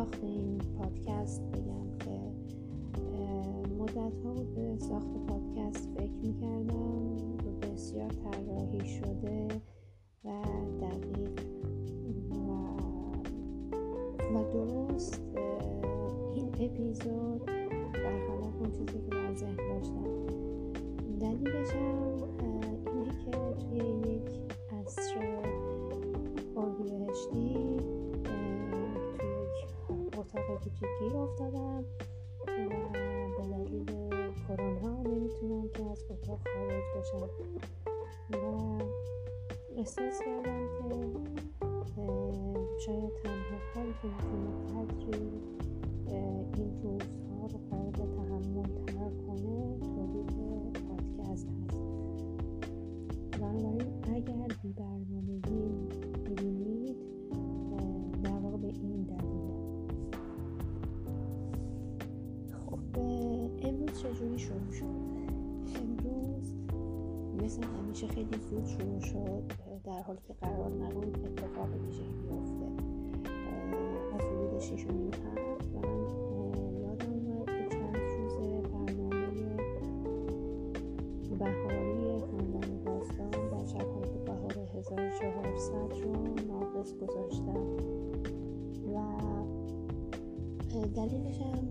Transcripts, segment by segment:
ساخت این پادکست بگم که مدت ها بود به ساخت پادکست فکر می‌کردم. بسیار طراحی شده و دقیق و درست این اپیزود برخلاف اون چیزی که در ذهن داشتم. دلیلش هم کوچیک گیر افتادم به دلیل کرونا نمی‌تونم که از اتاق خارج بشم. و احساس کردم که شاید تنها کاری که می‌تونه قدری این روزها رو قابل تحمل تر کنه تولید پادکست هست. بنابراین اگر بی برنامگی همیشه خیلی زود شروع شد در حالی که قرار نبود اتفاق ویژه بیفته. از حدود شیش و نیم و من یادم اومد که چند روز برنامه بهاری خواندن داستان در شبهای بهار 1400 رو ناقص گذاشتم. و دلیلش هم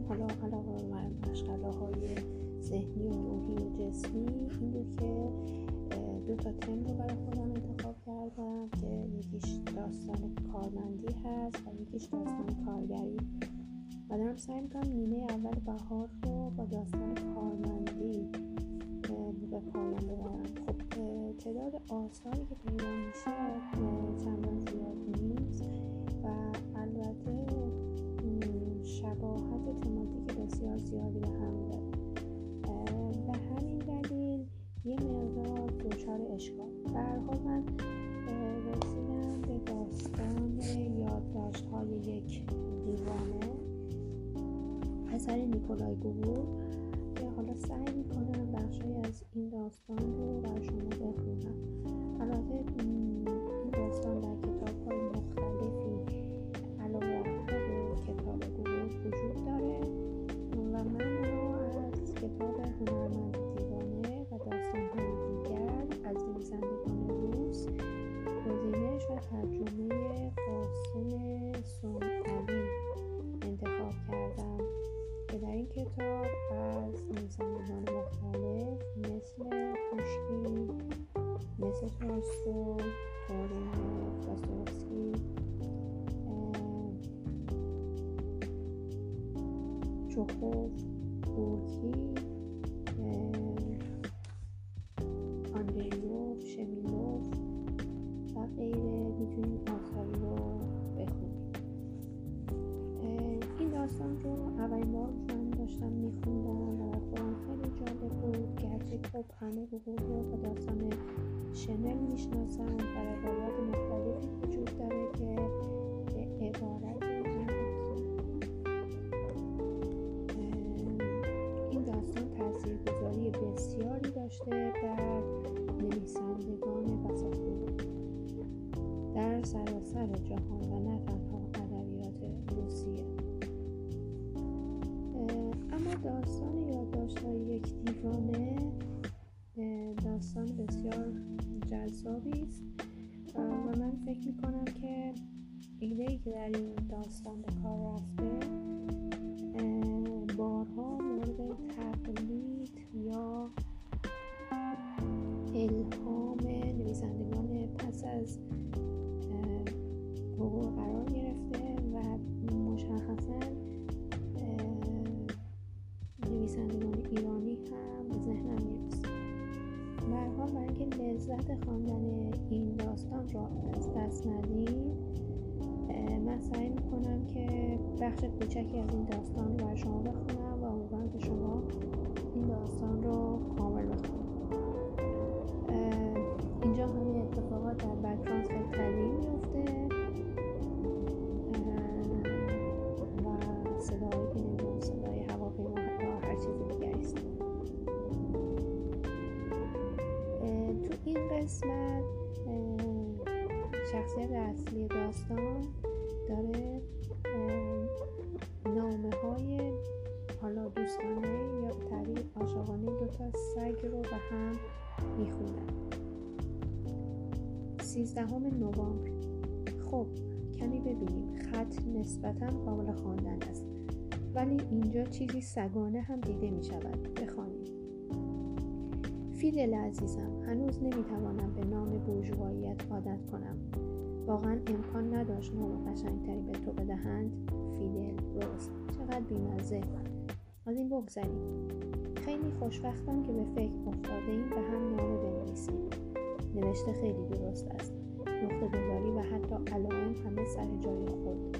تا تم رو برای خودم انتخاب کردم که یکیش داستان کارمندی هست و یکیش داستان کارگری. و دارم سعی می‌کنم نیمه اول بهار رو با داستان کارمندی به پایان ببرم. خب تعداد آثاری که پیدا میشه چندان گوبور که حالا سعی می‌کنم بخشی از این داستان رو بر شما بخونم. البته چوخوف گورکی آندریوف شمیلوف و غیره. می‌تونید آثاری رو بخونید این داستان رو اولین بار من داشتم میخوندم و خودم خیلی جالب بود. گرچه خب همه حقوق رو با داستان شنل می‌شناسن و روایات مختلفی وجود داره که به عبارت بسیاری داشته در نویسندگان بساطور در سراسر جهان و نه تنها ادبیات روسیه. اما داستان یادداشت‌های یک دیوانه داستان بسیار جذابی است. و من فکر می‌کنم که ایده ای که در این داستان به بخش کوچکی از این داستان رو برای شما بخونم و امیدوارم که شما این داستان رو کامل بخونید. اینجا همین اتفاقات در بکراند خیلی طبیعی میفته و صدایی که نمی‌دونم صدای هواپیما و هر چیزی دیگه است. تو این قسمت شخصیت اصلی داستان داره نامه های حالا دوستانه یا به تعبیر عاشقانه دوتا سگ رو به هم می‌خونن. سیزدهم نوامبر. خب کمی ببینیم. خط نسبتا قابل خواندن است. ولی اینجا چیزی سگانه هم دیده می شود بخوانیم. فیدل عزیزم هنوز نمی‌توانم به نام بورژواییت عادت کنم. واقعا امکان نداشت نام قشنگتری به تو بدهند. روز چقدر بیمزه. از این بگذریم. خیلی خوشبختم که به فکر افتاده به هم نامه بنویسیم. نوشته خیلی درست است. نقطه گذاری و حتی علائم همه سر جای خود.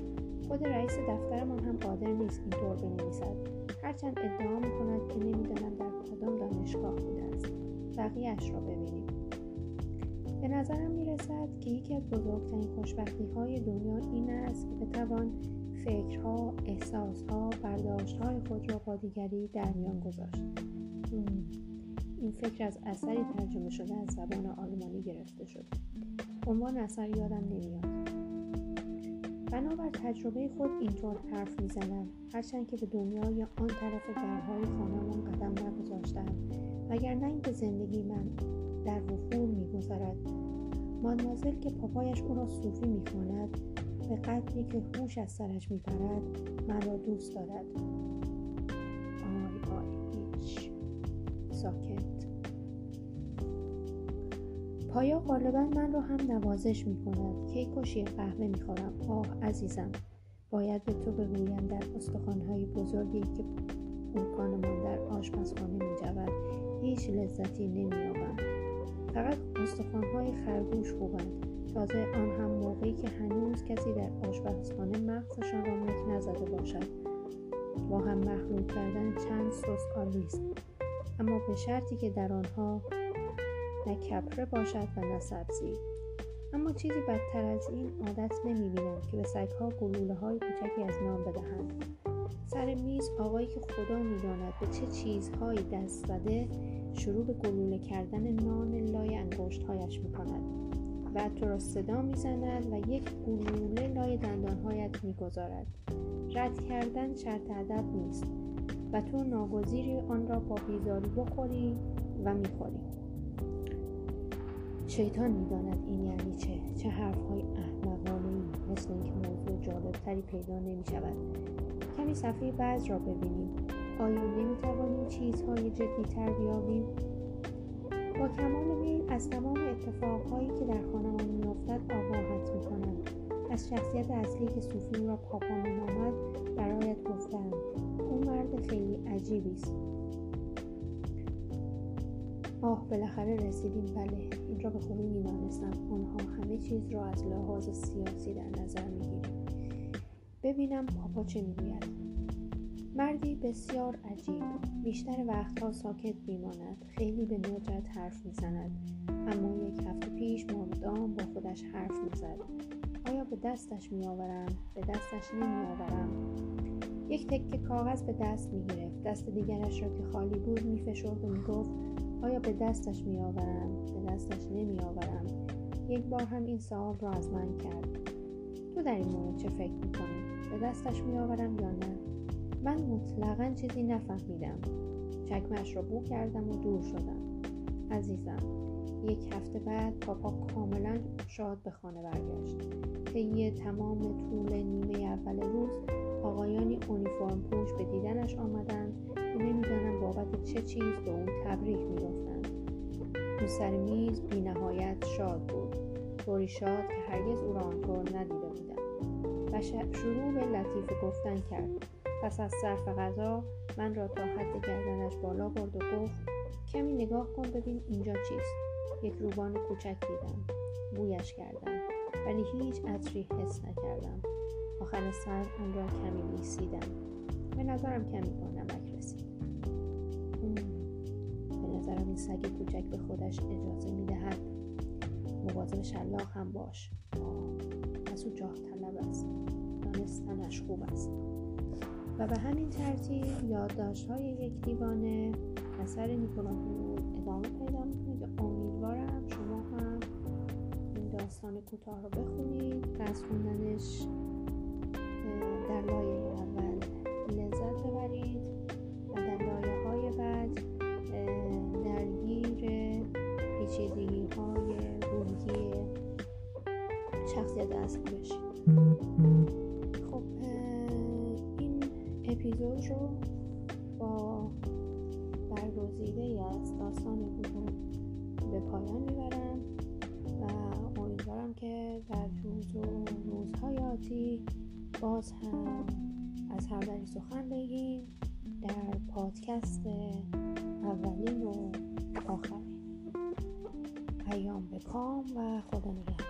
خود رئیس دفترمان هم قادر نیست اینطور بنویسد. هرچند ادعا می‌کند که نمی‌دانم در کدام دانشگاه بوده است. بقیهاش را ببینیم. به نظرم می‌رسد که یکی از بزرگترین خوشبختی های دنیا این است که بتوان فکرها، احساسها، برداشتهای خود را با دیگری در میان گذاشت. این فکر از اثری ترجمه شده از زبان آلمانی گرفته شد. عنوان اثر یادم نمیاد. بنابر تجربه خود اینطور حرف می‌زنم هرچند که به دنیای آن طرف درهای خانهمان قدم نگذاشتم مگر نه اینکه زندگی من در وفور میگذرد مانمازل که پاپایش او را صوفی می‌خواند به قدری که هوش از سرش میپرد مرا دوست دارد. آی آی هیچ. ساکت. پایا غالبا من را هم نوازش می کند کی کشی قهوه می خورم آه عزیزم. باید به تو بگویم در استخوانهای بزرگی که پولکانمان در آشپزخانه می جود هیچ لذتی نمییابم فقط استخوانهای خرگوش خوبند تازه آن هم موقعی که هنوز کسی در آشپزخانه مغزشان را مک نزده باشد. با هم مخلوط کردن چند سس آلیست اما به شرطی که در آنها نه کپره باشد و نه سبزی. اما چیزی بدتر از این عادت نمی‌بینم که به سگها گلوله های کوچکی از نام بدهند. سر میز آقایی که خدا می‌داند به چه چیزهایی دست زده شروع به گلوله کردن نان لای انگشتهایش می‌کند. و تو را صدا می‌زند و یک گلوله لای دندانهایت می‌گذارد. رد کردن شرط ادب نیست و تو ناگزیری آن را با بیزاری بخوری و می‌خوری. شیطان می‌داند این یعنی چه؟ چه حرفهای احمقانه ای مثل اینکه موضوع جالبتری پیدا نمی شود کمی صفحه بعض را ببینیم. آیا نمی توانیم چیزهای جدی تر بیابیم؟ با کمال میل از تمام اتفاقهایی که در خانمان میافتد آگاهت می‌کنم. از شخصیت اصلی که صوفیم را پاپا مینامد برایت گفتم. او مرد خیلی عجیبی است. آه بالاخره رسیدیم. بله این را به خوبی می‌دانستم. آنها همه چیز را از لحاظ سیاسی در نظر می‌گیریم. ببینم پاپا چه می‌گوید. مردی بسیار عجیب. بیشتر وقتها ساکت میماند. خیلی به ندرت حرف می‌زند. اما یک هفته پیش مردام با خودش حرف می‌زد. آیا به دستش میآورم؟ به دستش نمیآورم. یک تکه کاغذ به دست می‌گرفت. دست دیگرش را که خالی بود میفشرد و می‌گفت آیا به دستش میآورم؟ به دستش نمیآورم. یک بار هم این سوال را از من کرد. تو در این مورد چه فکر می‌کنی؟ به دستش میآورم یا نه؟ من مطلقا چیزی نفهمیدم. چکمش را بو کردم و دور شدم. عزیزم یک هفته بعد پاپا کاملا شاد به خانه برگشت. طی تمام طول نیمه اول روز آقایانی اونیفرم پوش به دیدنش آمدند که نمی‌دانم بابت چه چیز به او تبریک می‌گفتند. او سر میز بینهایت شاد بود. طوری شاد که هرگز او را آنطور ندیده بودم. و شروع به لطیفه گفتن کرد. پس از صرف غذا من را تا حد گردنش بالا برد و گفت کمی نگاه کن ببین اینجا چیست. یک روبان کوچک دیدم. بویش کردم. ولی هیچ عطری حس نکردم. آخر سر آن را کمی لیسیدم به نظرم کمی با نمک رسید. به نظرم این سگ کوچک به خودش اجازه می‌دهد مواظب شلاق هم باش پس او جاه طلب است. دانستنش خوب است. و به همین ترتیب یادداشت های یک دیوانه اثر نیکولا ادامه پیدا می‌کنه که امیدوارم شما هم داستان کوتاه رو بخونید و از خوندنش در لایه اول لذت ببرید و در لایه های بعد درگیر پیچیدگی های روحی شخصیت اصلی بشید. رو با برگزیده ای از داستان به پایان می‌برم و امیدوارم که در روز و روزهای آتی باز هم از همدری سخن بگیم در پادکست اولین و آخرین. پیام به کام و خدا نگهدار.